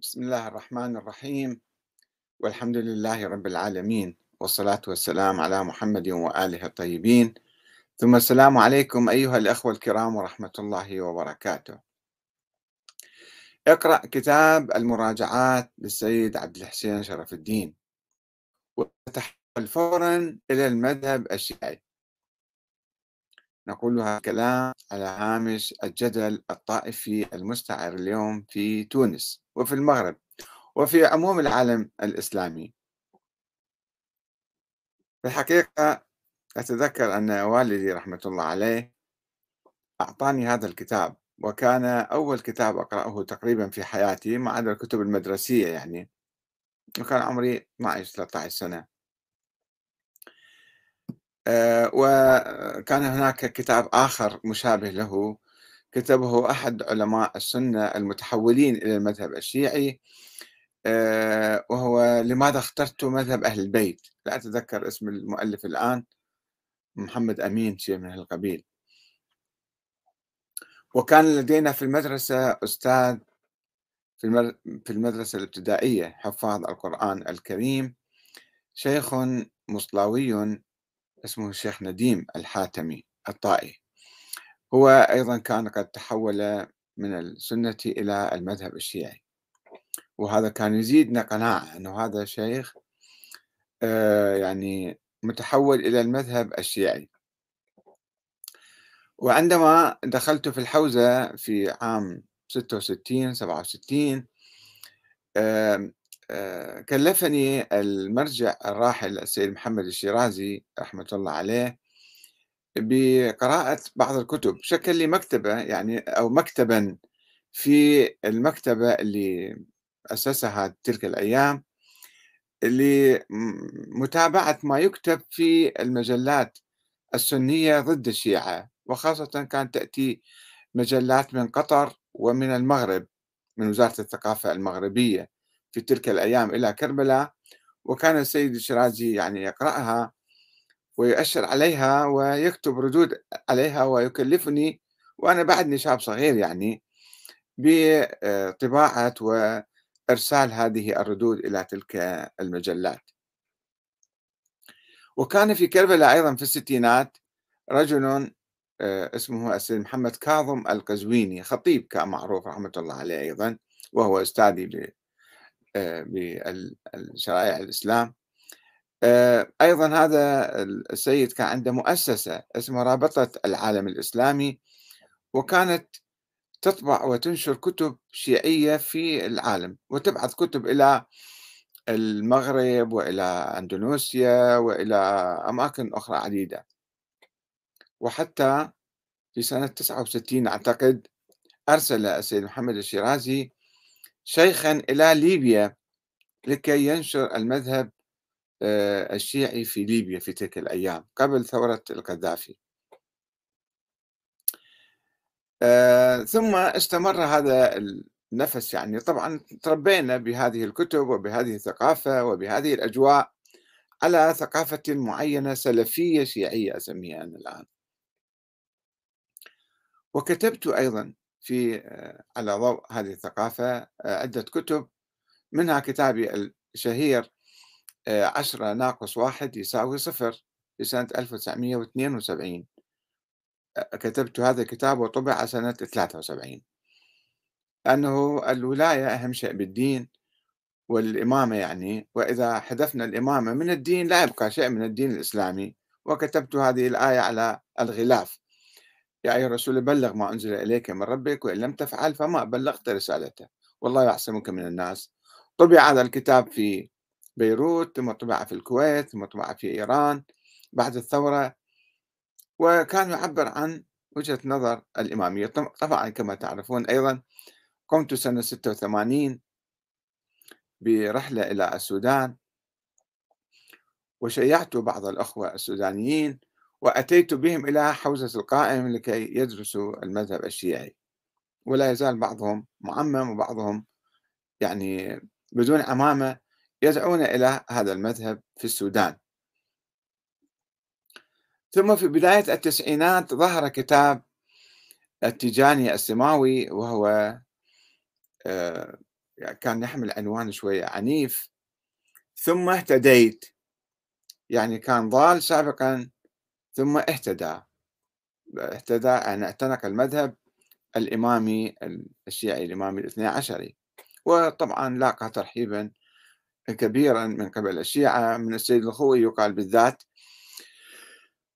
بسم الله الرحمن الرحيم. والحمد لله رب العالمين والصلاة والسلام على محمد وآله الطيبين. ثم السلام عليكم أيها الأخوة الكرام ورحمة الله وبركاته. اقرأ كتاب المراجعات للسيد عبد الحسين شرف الدين. وتحول فورا إلى المذهب الشيعي. نقول هذا الكلام على هامش الجدل الطائفي المستعر اليوم في تونس. وفي المغرب وفي عموم العالم الإسلامي. في الحقيقة أتذكر أن والدي رحمة الله عليه أعطاني هذا الكتاب وكان أول كتاب أقرأه تقريبا في حياتي ما عدا الكتب المدرسية يعني. وكان عمري 12 13 سنة. آه، وكان هناك كتاب آخر مشابه له كتبه أحد علماء السنة المتحولين إلى المذهب الشيعي آه، وهو لماذا اخترت مذهب أهل البيت؟ لا أتذكر اسم المؤلف الآن محمد أمين شيء من القبيل. وكان لدينا في المدرسة أستاذ في المدرسة الابتدائية حفاظ القرآن الكريم شيخ مصلاوي اسمه الشيخ نديم الحاتمي الطائي. هو أيضا كان قد تحول من السنة إلى المذهب الشيعي. وهذا كان يزيدنا قناعة أنه هذا شيخ آه، يعني متحول إلى المذهب الشيعي. وعندما دخلت في الحوزة في عام 66 67 كلفني المرجع الراحل السيد محمد الشيرازي رحمة الله عليه بقراءة بعض الكتب شكل لي مكتبة يعني أو مكتبا. في المكتبة اللي أسسها تلك الأيام لمتابعة ما يكتب في المجلات السنية ضد الشيعة وخاصة كانت تأتي مجلات من قطر ومن المغرب من وزارة الثقافة المغربية في تلك الأيام إلى كربلاء. وكان السيد الشرازي يعني يقرأها ويؤشر عليها ويكتب ردود عليها ويكلفني وأنا بعدني شاب صغير يعني بطباعة وإرسال هذه الردود إلى تلك المجلات. وكان في كربلاء أيضا في الستينات رجل آه، اسمه السيد محمد كاظم القزويني خطيب كان معروف رحمة الله عليه أيضا وهو أستاذي بالشرائع الإسلام. آه، أيضا هذا السيد كان عنده مؤسسة اسمها رابطة العالم الإسلامي وكانت تطبع وتنشر كتب شيعية في العالم وتبعث كتب إلى المغرب وإلى أندونيسيا وإلى أماكن أخرى عديدة. وحتى في سنة 69 أعتقد أرسل السيد محمد الشيرازي شيخا إلى ليبيا لكي ينشر المذهب آه، الشيعي في ليبيا في تلك الأيام قبل ثورة القذافي. آه، ثم استمر هذا النفس يعني طبعا تربينا بهذه الكتب وبهذه الثقافة وبهذه الأجواء على ثقافة معينة سلفية شيعية أسميها أنا الآن. وكتبت أيضا في آه، على ضوء هذه الثقافة آه، عدة كتب منها كتابي الشهير آه، عشرة ناقص واحد يساوي صفر سنة 1972 كتبت هذا الكتاب وطبع سنة 73 أنه الولاية أهم شيء بالدين والإمامة يعني وإذا حذفنا الإمامة من الدين لا يبقى شيء من الدين الإسلامي. وكتبت هذه الآية على الغلاف. يا أيها الرسول بلغ ما أنزل إليك من ربك وإن لم تفعل فما بلغت رسالته. والله يعصمك من الناس. طبع هذا الكتاب في بيروت ثم طبع في الكويت ثم طبع في إيران بعد الثورة وكان يعبر عن وجهة نظر الإمامية. طبعا كما تعرفون أيضا قمت سنة 86 برحلة إلى السودان وشيعت بعض الأخوة السودانيين وأتيت بهم إلى حوزة القائم لكي يدرسوا المذهب الشيعي. ولا يزال بعضهم معمم وبعضهم يعني بدون عمامة يدعون إلى هذا المذهب في السودان. ثم في بداية التسعينات ظهر كتاب التيجاني السماوي وهو آه، كان يحمل عنوان شوية عنيف. ثم اهتديت. يعني كان ضال سابقا ثم اهتدى. اهتدى يعني اعتنق المذهب الإمامي الشيعي الإمامي الاثني عشري. وطبعا لاقى ترحيبا كبيرا من قبل. الشيعة من السيد الخوي يقال بالذات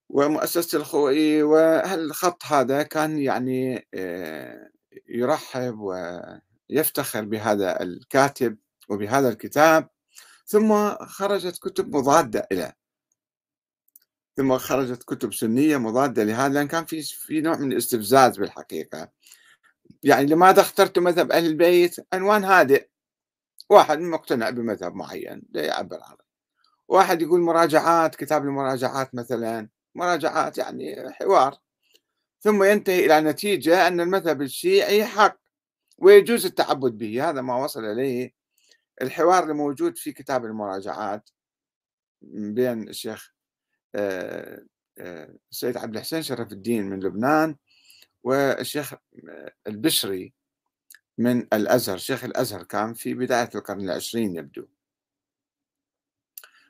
ومؤسسة الخوئي والخط هذا كان يعني آه، يرحب ويفتخر بهذا الكاتب وبهذا الكتاب. ثم خرجت كتب مضادة له ثم خرجت كتب سنية مضادة لهذا لأن كان في في نوع من الاستفزاز بالحقيقة. يعني لماذا اخترت مذهب أهل البيت؟ عنوان هادئ. واحد مقتنع بمذهب معين يعبر عنه واحد يقول مراجعات كتاب المراجعات مثلا مراجعات يعني حوار. ثم ينتهي إلى نتيجة أن المذهب الشيعي حق ويجوز التعبد به. هذا ما وصل إليه الحوار الموجود في كتاب المراجعات بين الشيخ آه، آه، السيد عبد الحسين شرف الدين من لبنان والشيخ البشري من الأزهر شيخ الأزهر كان في بداية القرن العشرين يبدو.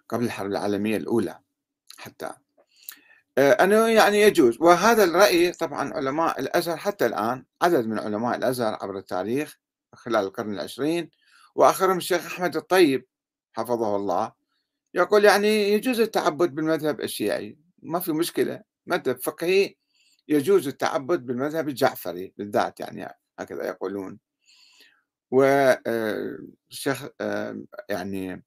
قبل الحرب العالمية الأولى حتى. آه، أنه يعني يجوز. وهذا الرأي طبعا علماء الأزهر حتى الآن عدد من علماء الأزهر عبر التاريخ خلال القرن العشرين. وآخرهم الشيخ أحمد الطيب حفظه الله. يقول يعني يجوز التعبد بالمذهب الشيعي. ما في مشكلة. مذهب فقهي يجوز التعبد بالمذهب الجعفري بالذات يعني هكذا يقولون. والشيخ آه، آه، يعني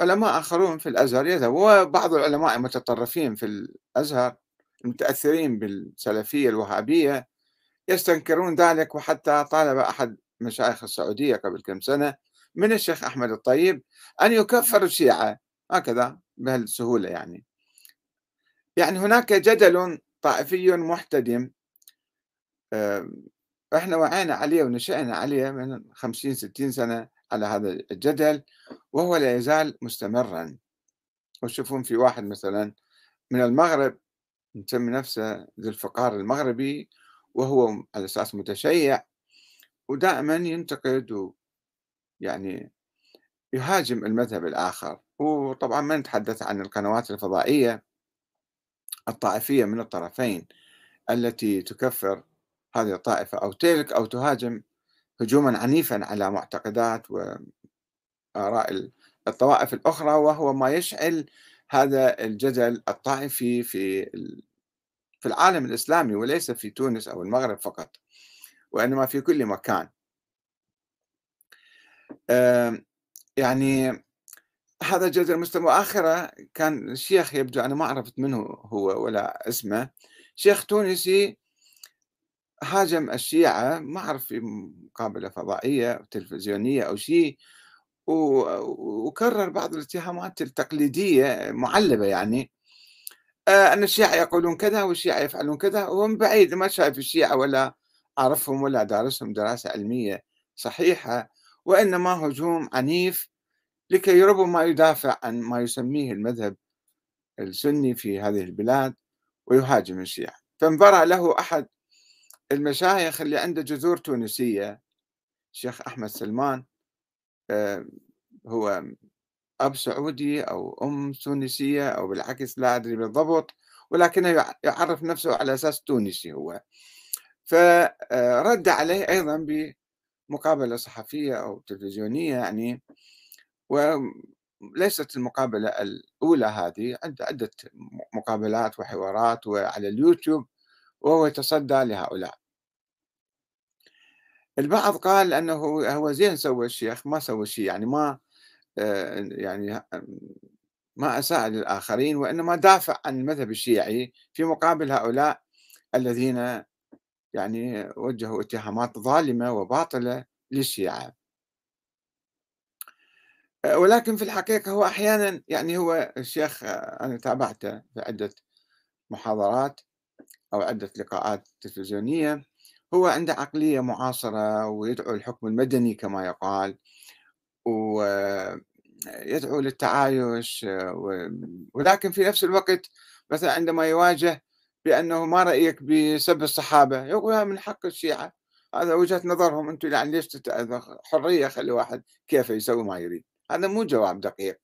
علماء آخرون في الأزهر يذهبوا وبعض العلماء المتطرفين في الأزهر المتأثرين بالسلفية الوهابية يستنكرون ذلك وحتى طالب أحد مشايخ السعودية قبل كم سنة من الشيخ أحمد الطيب أن يكفر الشيعة هكذا بهالسهولة يعني. يعني هناك جدل طائفي محتدم إحنا وعينا عليه ونشأنا عليه من خمسين ستين سنة على هذا الجدل وهو لا يزال مستمرا. وتشوفون في واحد مثلا من المغرب يسمي نفسه ذو الفقار المغربي وهو على أساس متشيع ودائما ينتقد ويعني يهاجم المذهب الآخر. وطبعا ما نتحدث عن القنوات الفضائية الطائفية من الطرفين التي تكفر هذه الطائفة أو تلك أو تهاجم هجوما عنيفا على معتقدات وآراء الطوائف الأخرى وهو ما يشعل هذا الجدل الطائفي في في العالم الإسلامي وليس في تونس أو المغرب فقط وإنما في كل مكان. يعني هذا جدل مستمر آخرة كان الشيخ يبدو أنا ما عرفت منه هو ولا اسمه شيخ تونسي هاجم الشيعة ما أعرف في مقابلة فضائية أو تلفزيونية أو شيء وكرر بعض الاتهامات التقليدية معلبة يعني. آه، أن الشيعة يقولون كذا والشيعة يفعلون كذا ومن بعيد ما شايف الشيعة ولا أعرفهم ولا دارسهم دراسة علمية صحيحة وإنما هجوم عنيف لكي ربما يدافع عن ما يسميه المذهب السني في هذه البلاد ويهاجم الشيعة. فانبرى له أحد المشايخ اللي عنده جذور تونسية الشيخ أحمد سلمان آه، هو أب سعودي أو أم تونسية أو بالعكس لا أدري بالضبط ولكنه يعرف نفسه على أساس تونسي هو. فرد عليه أيضا بمقابلة صحفية أو تلفزيونية يعني وليست المقابلة الأولى هذه عدة مقابلات وحوارات وعلى اليوتيوب وهو يتصدى لهؤلاء. البعض قال أنه هو زين سوى الشيخ ما سوى شيء يعني ما آه، يعني ما أساء للآخرين وإنما دافع عن المذهب الشيعي في مقابل هؤلاء الذين يعني وجهوا اتهامات ظالمة وباطلة للشيعة. آه، ولكن في الحقيقة هو أحيانا يعني هو الشيخ آه، أنا تابعته في عدة محاضرات أو عدة لقاءات تلفزيونية هو عنده عقلية معاصرة ويدعو الحكم المدني كما يقال ويدعو للتعايش ولكن في نفس الوقت مثلا عندما يواجه بأنه ما رأيك بسب الصحابة يقول من حق الشيعة هذا وجهة نظرهم أنتم يعني ليش تت... حرية خلي واحد كيف يسوي ما يريد. هذا مو جواب دقيق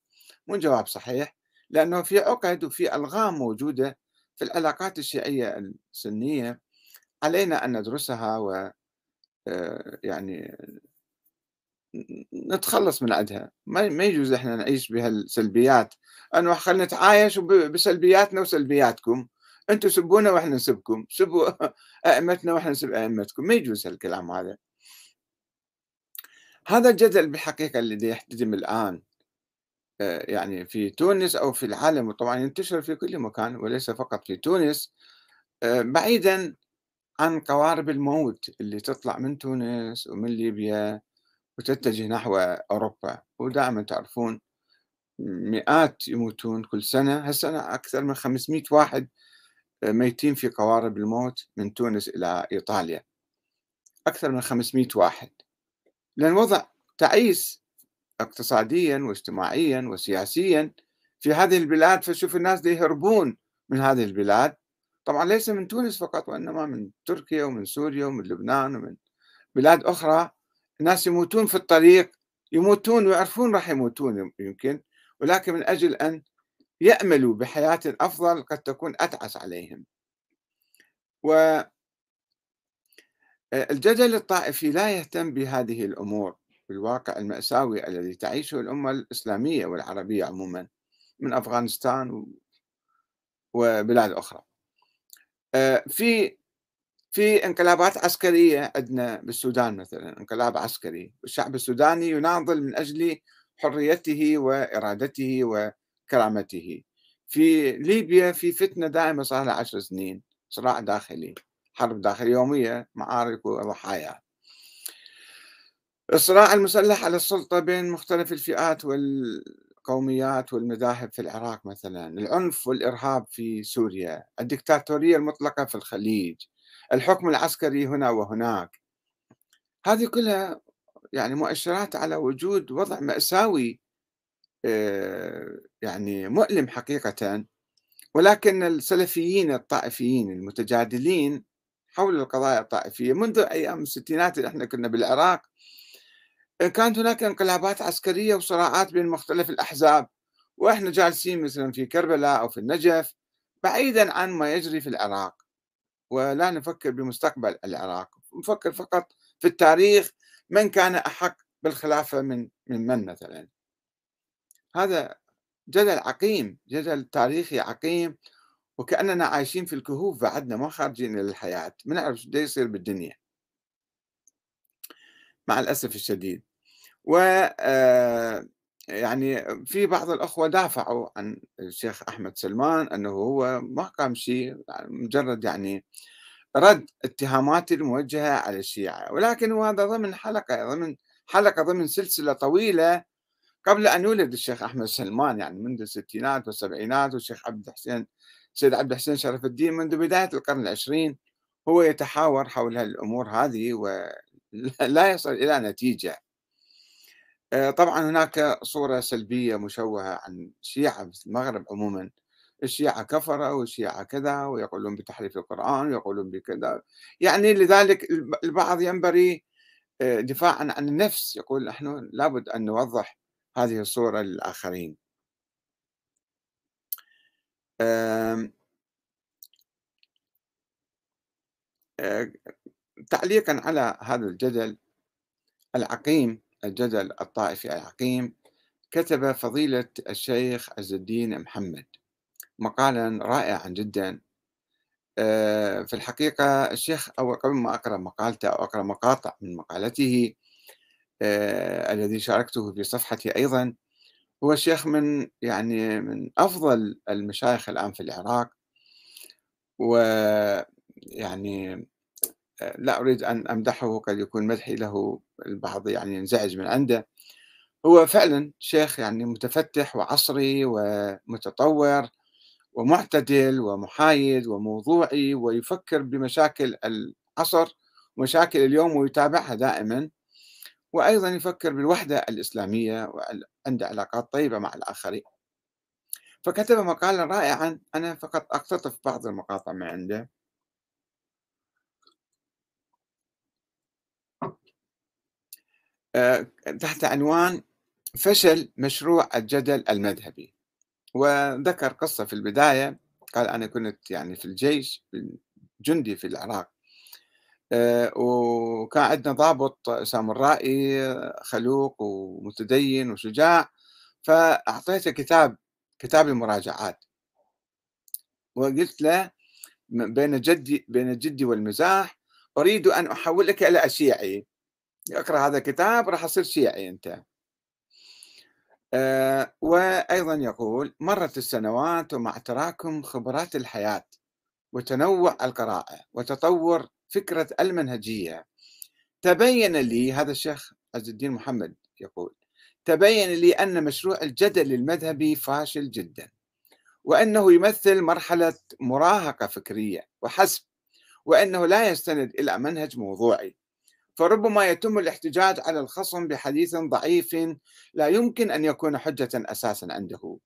مو جواب صحيح لأنه في عقد وفي ألغام موجودة في العلاقات الشيعية السنية علينا أن ندرسها و آه، يعني نتخلص من عندها. ما يجوز إحنا نعيش بهالسلبيات. انه خلينا نتعايش بسلبياتنا وسلبياتكم. أنتم سبونا وإحنا نسبكم. سبوا أئمتنا وإحنا نسب أئمتكم. ما يجوز هالكلام هذا. هذا الجدل بالحقيقة الذي يحتدم الآن. يعني في تونس أو في العالم وطبعا ينتشر في كل مكان وليس فقط في تونس آه، بعيدا عن قوارب الموت اللي تطلع من تونس ومن ليبيا وتتجه نحو أوروبا. ودائما تعرفون مئات يموتون كل سنة. هالسنة أكثر من 500 واحد ميتين في قوارب الموت من تونس إلى إيطاليا. أكثر من 500 واحد. لأن وضع تعيس اقتصاديا واجتماعيا وسياسيا في هذه البلاد فشوف الناس دي يهربون من هذه البلاد. طبعا ليس من تونس فقط وإنما من تركيا ومن سوريا ومن لبنان ومن بلاد أخرى. الناس يموتون في الطريق يموتون ويعرفون راح يموتون يمكن ولكن من أجل أن يأملوا بحياة أفضل قد تكون أتعس عليهم. و الجدل الطائفي لا يهتم بهذه الأمور. بالواقع المأساوي الذي تعيشه الأمة الإسلامية والعربية عموما من أفغانستان وبلاد أخرى. في في انقلابات عسكرية عندنا بالسودان مثلا انقلاب عسكري. الشعب السوداني يناضل من أجل حريته وإرادته وكرامته. في ليبيا في فتنة دائمة صار لها عشر سنين صراع داخلي حرب داخلية يومية معارك وضحايا الصراع المسلح على السلطة بين مختلف الفئات والقوميات والمذاهب في العراق مثلا العنف والإرهاب في سوريا الدكتاتورية المطلقة في الخليج الحكم العسكري هنا وهناك. هذه كلها يعني مؤشرات على وجود وضع مأساوي آه، يعني مؤلم حقيقة. ولكن السلفيين الطائفيين المتجادلين حول القضايا الطائفية منذ أيام الستينات اللي إحنا كنا بالعراق كانت هناك انقلابات عسكرية وصراعات بين مختلف الأحزاب وإحنا جالسين مثلا في كربلاء أو في النجف بعيدا عن ما يجري في العراق ولا نفكر بمستقبل العراق نفكر فقط في التاريخ من كان أحق بالخلافة من من من مثلا. هذا جدل عقيم جدل تاريخي عقيم وكأننا عايشين في الكهوف بعدنا ما خارجين إلى الحياة ما نعرف شو يصير بالدنيا. مع الأسف الشديد. و آه، يعني في بعض الأخوة دافعوا عن الشيخ أحمد سلمان أنه هو ما قام شيء مجرد يعني رد اتهامات الموجهة على الشيعة. ولكن هذا ضمن حلقة ضمن حلقة ضمن سلسلة طويلة قبل أن يولد الشيخ أحمد سلمان يعني منذ الستينات والسبعينات والشيخ عبد الحسين سيد عبد الحسين شرف الدين منذ بداية القرن العشرين هو يتحاور حول الأمور هذه ولا يصل إلى نتيجة. آه، طبعا هناك صورة سلبية مشوهة عن الشيعة في المغرب عموما. الشيعة كفرة والشيعة كذا ويقولون بتحريف القرآن ويقولون بكذا. يعني لذلك البعض ينبغي آه، دفاعا عن النفس يقول نحن لابد أن نوضح هذه الصورة للآخرين. آه، تعليقا على هذا الجدل العقيم الجدل الطائفي العقيم كتب فضيلة الشيخ عز الدين محمد مقالا رائعا جدا. آه، في الحقيقة الشيخ أو قبل ما أقرأ مقالته أو أقرأ مقاطع من مقالته آه، الذي شاركته في صفحتي أيضا هو الشيخ من يعني من أفضل المشايخ الآن في العراق ويعني لا أريد أن أمدحه قد يكون مدحي له البعض يعني ينزعج من عنده. هو فعلا شيخ يعني متفتح وعصري ومتطور ومعتدل ومحايد وموضوعي ويفكر بمشاكل العصر ومشاكل اليوم ويتابعها دائما. وأيضا يفكر بالوحدة الإسلامية وعنده علاقات طيبة مع الآخرين. فكتب مقالا رائعا. أنا فقط أقتطف بعض المقاطع من عنده. تحت عنوان فشل مشروع الجدل المذهبي. وذكر قصة في البداية قال أنا كنت يعني في الجيش جندي في العراق. آه، وكان عندنا ضابط سامرائي خلوق ومتدين وشجاع فأعطيته كتاب كتاب المراجعات. وقلت له بين جدي بين الجد والمزاح أريد أن أحولك إلى شيعي اقرأ هذا الكتاب راح أصير شيعي أنت. أه وأيضا يقول مرت السنوات ومع تراكم خبرات الحياة وتنوع القراءة وتطور فكرة المنهجية. تبين لي هذا الشيخ عز الدين محمد يقول تبين لي أن مشروع الجدل المذهبي فاشل جدا وأنه يمثل مرحلة مراهقة فكرية وحسب وأنه لا يستند إلى منهج موضوعي. فربما يتم الاحتجاج على الخصم بحديث ضعيف لا يمكن أن يكون حجة أساسا عنده.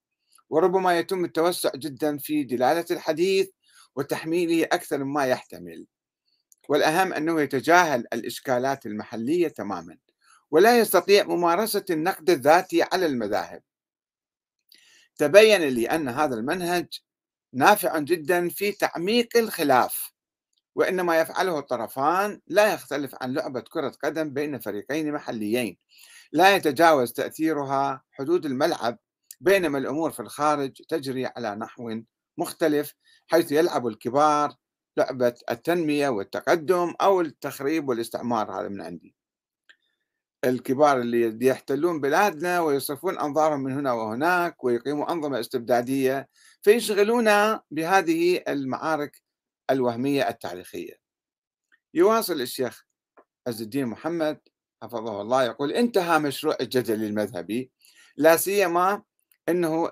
وربما يتم التوسع جدا في دلالة الحديث وتحميله أكثر مما يحتمل. والأهم أنه يتجاهل الإشكالات المحلية تماما ولا يستطيع ممارسة النقد الذاتي على المذاهب. تبين لي أن هذا المنهج نافع جدا في تعميق الخلاف وإنما يفعله الطرفان لا يختلف عن لعبة كرة قدم بين فريقين محليين. لا يتجاوز تأثيرها حدود الملعب بينما الأمور في الخارج تجري على نحو مختلف حيث يلعب الكبار لعبة التنمية والتقدم أو التخريب والاستعمار هذا من عندي. الكبار اللي يحتلون بلادنا ويصرفون أنظارهم من هنا وهناك ويقيموا أنظمة استبدادية فيشغلونا بهذه المعارك الوهمية التاريخية. يواصل الشيخ عز الدين محمد حفظه الله يقول انتهى مشروع الجدل المذهبي لا سيما إنه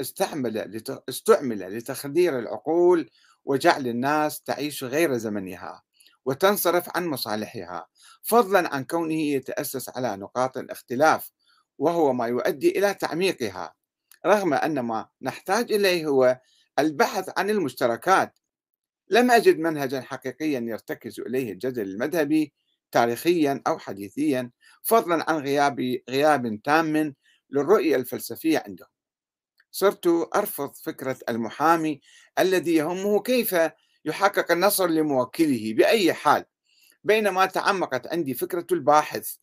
استعمل استعمل لتخدير العقول وجعل الناس تعيش غير زمنها وتنصرف عن مصالحها فضلا عن كونه يتأسس على نقاط الاختلاف وهو ما يؤدي إلى تعميقها رغم أن ما نحتاج إليه هو البحث عن المشتركات لم أجد منهجا حقيقيا يرتكز إليه الجدل المذهبي تاريخيا أو حديثيا فضلا عن غياب غياب تام للرؤية الفلسفية عندهم. صرت أرفض فكرة المحامي الذي يهمه كيف يحقق النصر لموكله بأي حال بينما تعمقت عندي فكرة الباحث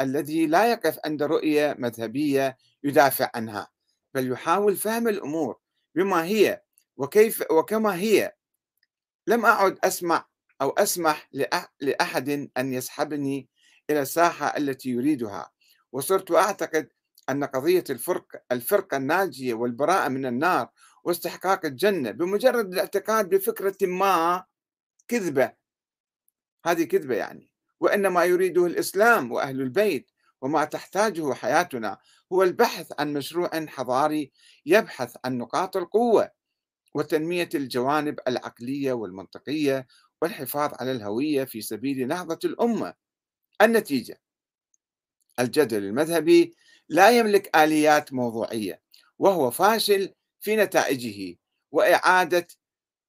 الذي لا يقف عند رؤية مذهبية يدافع عنها بل يحاول فهم الأمور بما هي وكيف وكما هي. لم أعد أسمع أو أسمح لأحد أن يسحبني إلى الساحة التي يريدها. وصرت أعتقد أن قضية الفرق الفرقة الناجية والبراءة من النار واستحقاق الجنة بمجرد الاعتقاد بفكرة ما كذبة. هذه كذبة يعني. وإن ما يريده الإسلام وأهل البيت وما تحتاجه حياتنا. هو البحث عن مشروع حضاري يبحث عن نقاط القوة. وتنمية الجوانب العقلية والمنطقية والحفاظ على الهوية في سبيل نهضة الأمة. النتيجة الجدل المذهبي لا يملك آليات موضوعية وهو فاشل في نتائجه وإعادة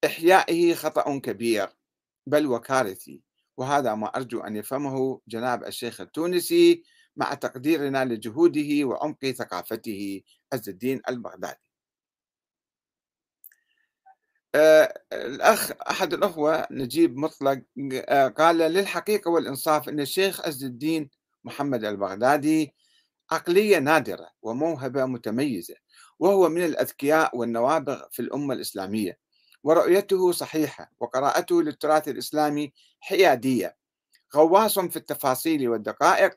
إحيائه خطأ كبير. بل وكارثي وهذا ما أرجو أن يفهمه جناب الشيخ التونسي مع تقديرنا لجهوده وعمق ثقافته عز الدين البغدادي. الأخ أحد الأخوة نجيب مطلق آه، قال للحقيقة والإنصاف أن الشيخ عز الدين محمد البغدادي عقلية نادرة وموهبة متميزة وهو من الأذكياء والنوابغ في الأمة الإسلامية ورؤيته صحيحة وقراءته للتراث الإسلامي حيادية. غواص في التفاصيل والدقائق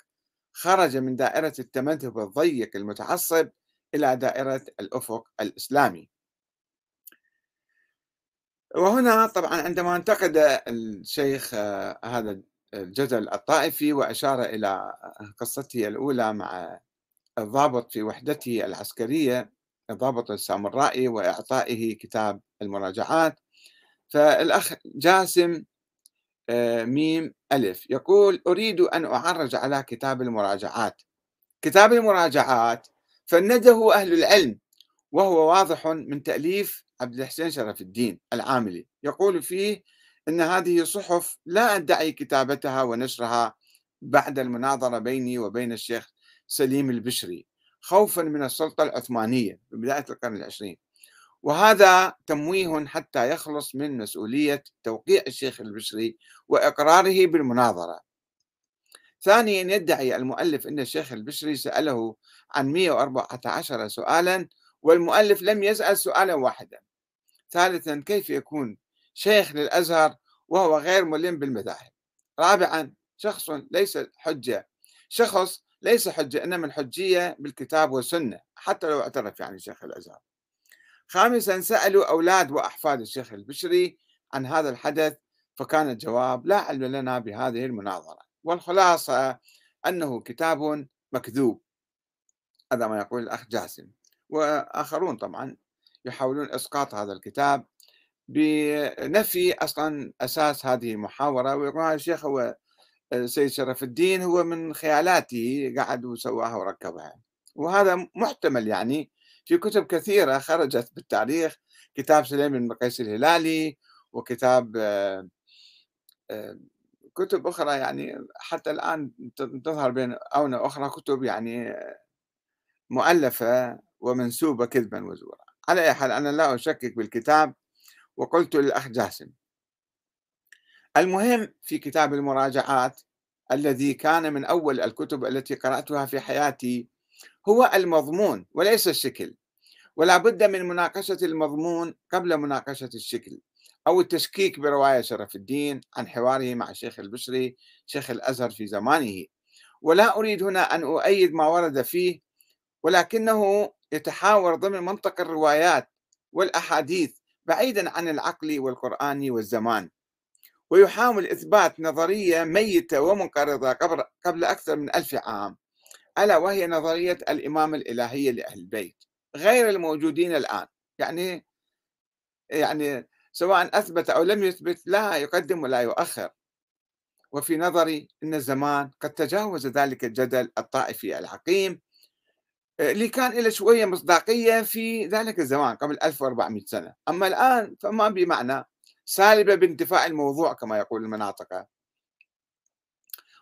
خرج من دائرة التمذهب الضيق المتعصب إلى دائرة الأفق الإسلامي. وهنا طبعا عندما انتقد الشيخ آه، هذا الجدل الطائفي وأشار إلى قصته الأولى مع الضابط في وحدته العسكرية الضابط السامرائي وإعطائه كتاب المراجعات. فالأخ جاسم آه، ميم ألف يقول أريد أن أعرج على كتاب المراجعات. كتاب المراجعات فنده أهل العلم وهو واضح من تأليف عبد الحسين شرف الدين العاملي يقول فيه أن هذه صحف لا أدعي كتابتها ونشرها بعد المناظرة بيني وبين الشيخ سليم البشري خوفا من السلطة العثمانية في بداية القرن العشرين. وهذا تمويه حتى يخلص من مسؤولية توقيع الشيخ البشري وإقراره بالمناظرة. ثانيا يدعي المؤلف أن الشيخ البشري سأله عن 114 سؤالا والمؤلف لم يسأل سؤالا واحدا. ثالثا كيف يكون شيخ للأزهر وهو غير ملم بالمذاهب؟ رابعا شخص ليس حجة شخص ليس حجة إنما الحجية بالكتاب والسنة حتى لو اعترف يعني شيخ الأزهر. خامسا سألوا أولاد وأحفاد الشيخ البشري عن هذا الحدث فكان الجواب لا علم لنا بهذه المناظرة. والخلاصة أنه كتاب مكذوب هذا ما يقول الأخ جاسم. وآخرون طبعا يحاولون إسقاط هذا الكتاب بنفي أصلا أساس هذه المحاورة. ويقول الشيخ هو السيد شرف الدين هو من خيالاته قعد وسواها وركبها. وهذا محتمل يعني في كتب كثيرة خرجت بالتاريخ كتاب سليم بن قيس الهلالي وكتاب آه، آه، كتب أخرى يعني حتى الآن تظهر بين أونة أخرى كتب يعني مؤلفة. ومنسوبة كذبا وزورا. على أي حال أنا لا أشكك بالكتاب وقلت للأخ جاسم. المهم في كتاب المراجعات الذي كان من أول الكتب التي قرأتها في حياتي هو المضمون وليس الشكل. ولا بد من مناقشة المضمون قبل مناقشة الشكل أو التشكيك برواية شرف الدين عن حواره مع الشيخ البشري شيخ الأزهر في زمانه. ولا أريد هنا أن أؤيد ما ورد فيه ولكنه يتحاور ضمن منطق الروايات والأحاديث بعيدا عن العقل والقرآن والزمان ويحاول إثبات نظرية ميتة ومنقرضة قبل, قبل أكثر من ألف عام ألا وهي نظرية الإمامة الإلهية لأهل البيت غير الموجودين الآن. يعني يعني سواء أثبت أو لم يثبت لا يقدم ولا يؤخر. وفي نظري أن الزمان قد تجاوز ذلك الجدل الطائفي العقيم اللي كان له شوية مصداقية في ذلك الزمان قبل 1400 سنة. أما الآن فما بمعنى سالبة بانتفاء الموضوع كما يقول المناطق.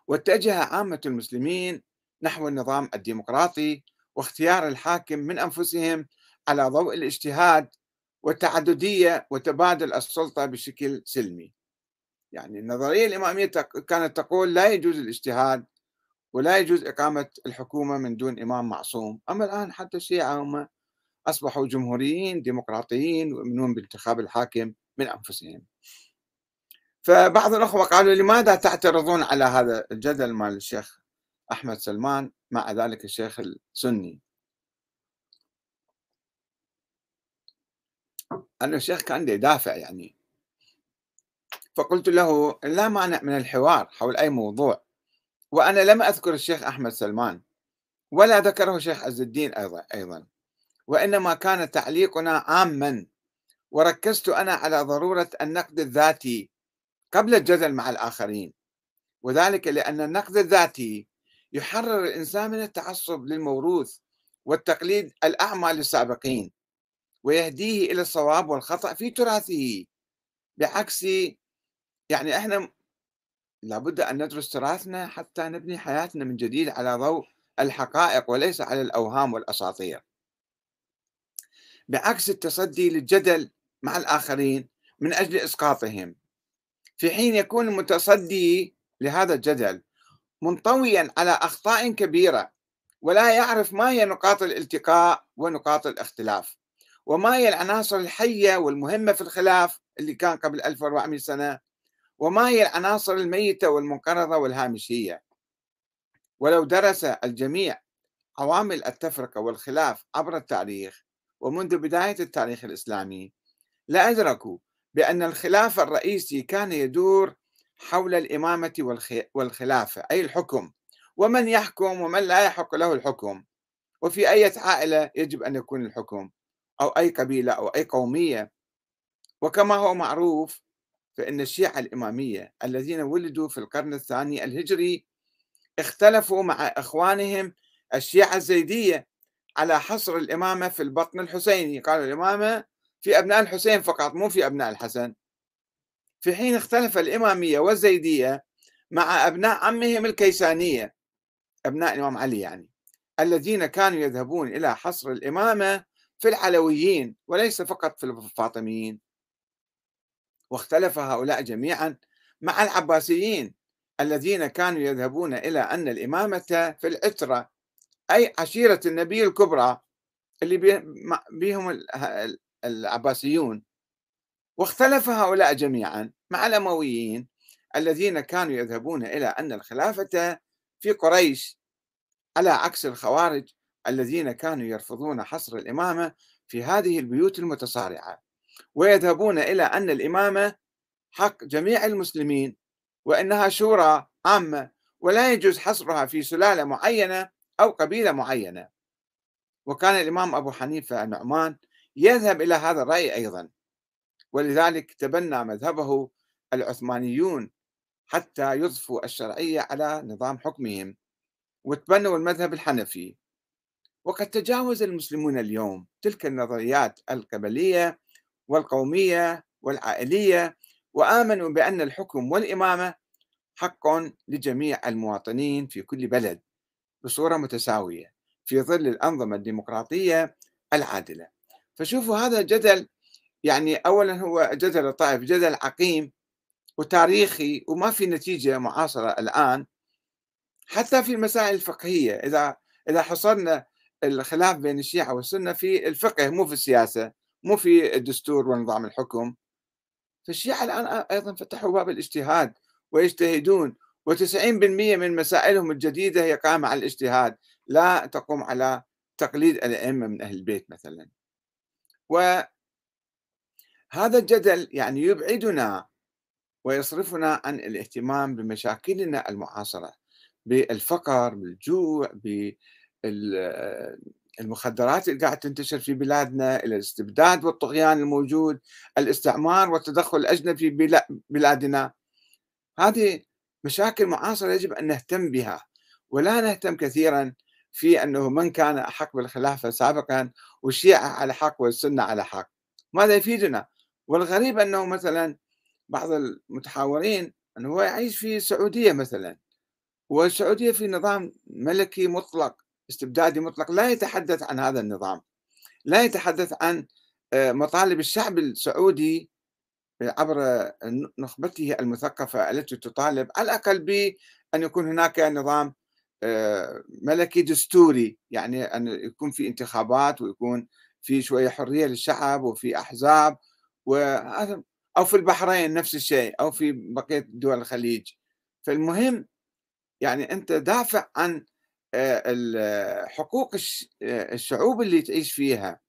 واتجه عامة المسلمين نحو النظام الديمقراطي واختيار الحاكم من أنفسهم على ضوء الاجتهاد والتعددية وتبادل السلطة بشكل سلمي. يعني النظرية الإمامية كانت تقول لا يجوز الاجتهاد ولا يجوز إقامة الحكومة من دون إمام معصوم. أما الآن حتى الشيعة هم أصبحوا جمهوريين ديمقراطيين ويؤمنون بانتخاب الحاكم من أنفسهم. فبعض الأخوة قالوا لماذا تعترضون على هذا الجدل مال الشيخ أحمد سلمان مع ذلك الشيخ السني؟ أن الشيخ كان يدافع يعني. فقلت له لا مانع من الحوار حول أي موضوع. وأنا لم أذكر الشيخ أحمد سلمان ولا ذكره الشيخ عز الدين أيضا أيضا. وإنما كان تعليقنا عاما وركزت أنا على ضرورة النقد الذاتي قبل الجدل مع الآخرين. وذلك لأن النقد الذاتي يحرر الإنسان من التعصب للموروث والتقليد الأعمى للسابقين ويهديه إلى الصواب والخطأ في تراثه. بعكس يعني إحنا لابد أن ندرس تراثنا حتى نبني حياتنا من جديد على ضوء الحقائق وليس على الأوهام والأساطير. بعكس التصدي للجدل مع الآخرين من أجل إسقاطهم في حين يكون المتصدي لهذا الجدل منطويا على أخطاء كبيرة ولا يعرف ما هي نقاط الالتقاء ونقاط الاختلاف وما هي العناصر الحية والمهمة في الخلاف اللي كان قبل 1400 سنة وما هي العناصر الميتة والمنقرضة والهامشية؟ ولو درس الجميع عوامل التفرقة والخلاف عبر التاريخ ومنذ بداية التاريخ الإسلامي لأدركوا بأن الخلاف الرئيسي كان يدور حول الإمامة والخلافة أي الحكم ومن يحكم ومن لا يحق له الحكم وفي أي عائلة يجب أن يكون الحكم أو أي قبيلة أو أي قومية وكما هو معروف فإن الشيعة الإمامية الذين ولدوا في القرن الثاني الهجري اختلفوا مع إخوانهم الشيعة الزيدية على حصر الإمامة في البطن الحسيني. قالوا الإمامة في أبناء الحسين فقط مو في أبناء الحسن. في حين اختلف الإمامية والزيدية مع أبناء عمهم الكيسانية أبناء الإمام علي يعني الذين كانوا يذهبون إلى حصر الإمامة في العلويين وليس فقط في الفاطميين. واختلف هؤلاء جميعا مع العباسيين الذين كانوا يذهبون إلى أن الإمامة في العترة أي عشيرة النبي الكبرى اللي بهم العباسيون. واختلف هؤلاء جميعا مع الأمويين الذين كانوا يذهبون إلى أن الخلافة في قريش على عكس الخوارج الذين كانوا يرفضون حصر الإمامة في هذه البيوت المتصارعة ويذهبون إلى أن الإمامة حق جميع المسلمين وأنها شورى عامة ولا يجوز حصرها في سلالة معينة أو قبيلة معينة. وكان الإمام أبو حنيفة النعمان يذهب إلى هذا الرأي أيضا. ولذلك تبنى مذهبه العثمانيون حتى يضفوا الشرعية على نظام حكمهم وتبنوا المذهب الحنفي. وقد تجاوز المسلمون اليوم تلك النظريات القبلية والقومية والعائلية وآمنوا بأن الحكم والإمامة حق لجميع المواطنين في كل بلد بصورة متساوية في ظل الأنظمة الديمقراطية العادلة. فشوفوا هذا الجدل يعني أولا هو جدل الطائف جدل عقيم وتاريخي وما في نتيجة معاصرة الآن. حتى في المسائل الفقهية إذا إذا حصرنا الخلاف بين الشيعة والسنة في الفقه مو في السياسة. مو في الدستور ونظام الحكم. فالشيعة الآن أيضا فتحوا باب الاجتهاد ويجتهدون و90% من مسائلهم الجديدة هي قائمة على الاجتهاد لا تقوم على تقليد الأئمة من أهل البيت مثلا. وهذا الجدل يعني يبعدنا ويصرفنا عن الاهتمام بمشاكلنا المعاصرة بالفقر بالجوع بالمخدرات اللي قاعد تنتشر في بلادنا الاستبداد والطغيان الموجود الاستعمار والتدخل الأجنبي في بلادنا. هذه مشاكل معاصرة يجب أن نهتم بها ولا نهتم كثيرا في أنه من كان أحق بالخلافة سابقا والشيعة على حق والسنة على حق. ماذا يفيدنا؟ والغريب أنه مثلا بعض المتحاورين أنه هو يعيش في السعودية مثلا والسعودية في نظام ملكي مطلق. استبدادي مطلق لا يتحدث عن هذا النظام. لا يتحدث عن آه، مطالب الشعب السعودي عبر نخبته المثقفة التي تطالب على الأقل بأن يكون هناك نظام آه، ملكي دستوري. يعني أن يكون في انتخابات ويكون في شوية حرية للشعب وفي أحزاب وهذا أو في البحرين نفس الشيء أو في بقية دول الخليج. فالمهم يعني أنت دافع عن آه، حقوق آه، الشعوب اللي تعيش فيها.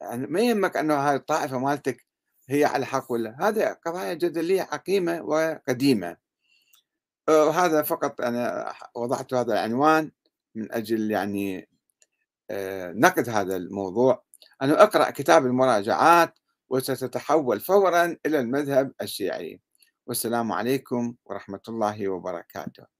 يعني ما يهمك أنه هاي الطائفة مالتك هي على حق ولا هذه قضايا جدلية عقيمة وقديمة. وهذا فقط أنا وضعت هذا العنوان من أجل يعني آه، نقد هذا الموضوع. أنا أقرأ كتاب المراجعات وستتحول فورا إلى المذهب الشيعي. والسلام عليكم ورحمة الله وبركاته.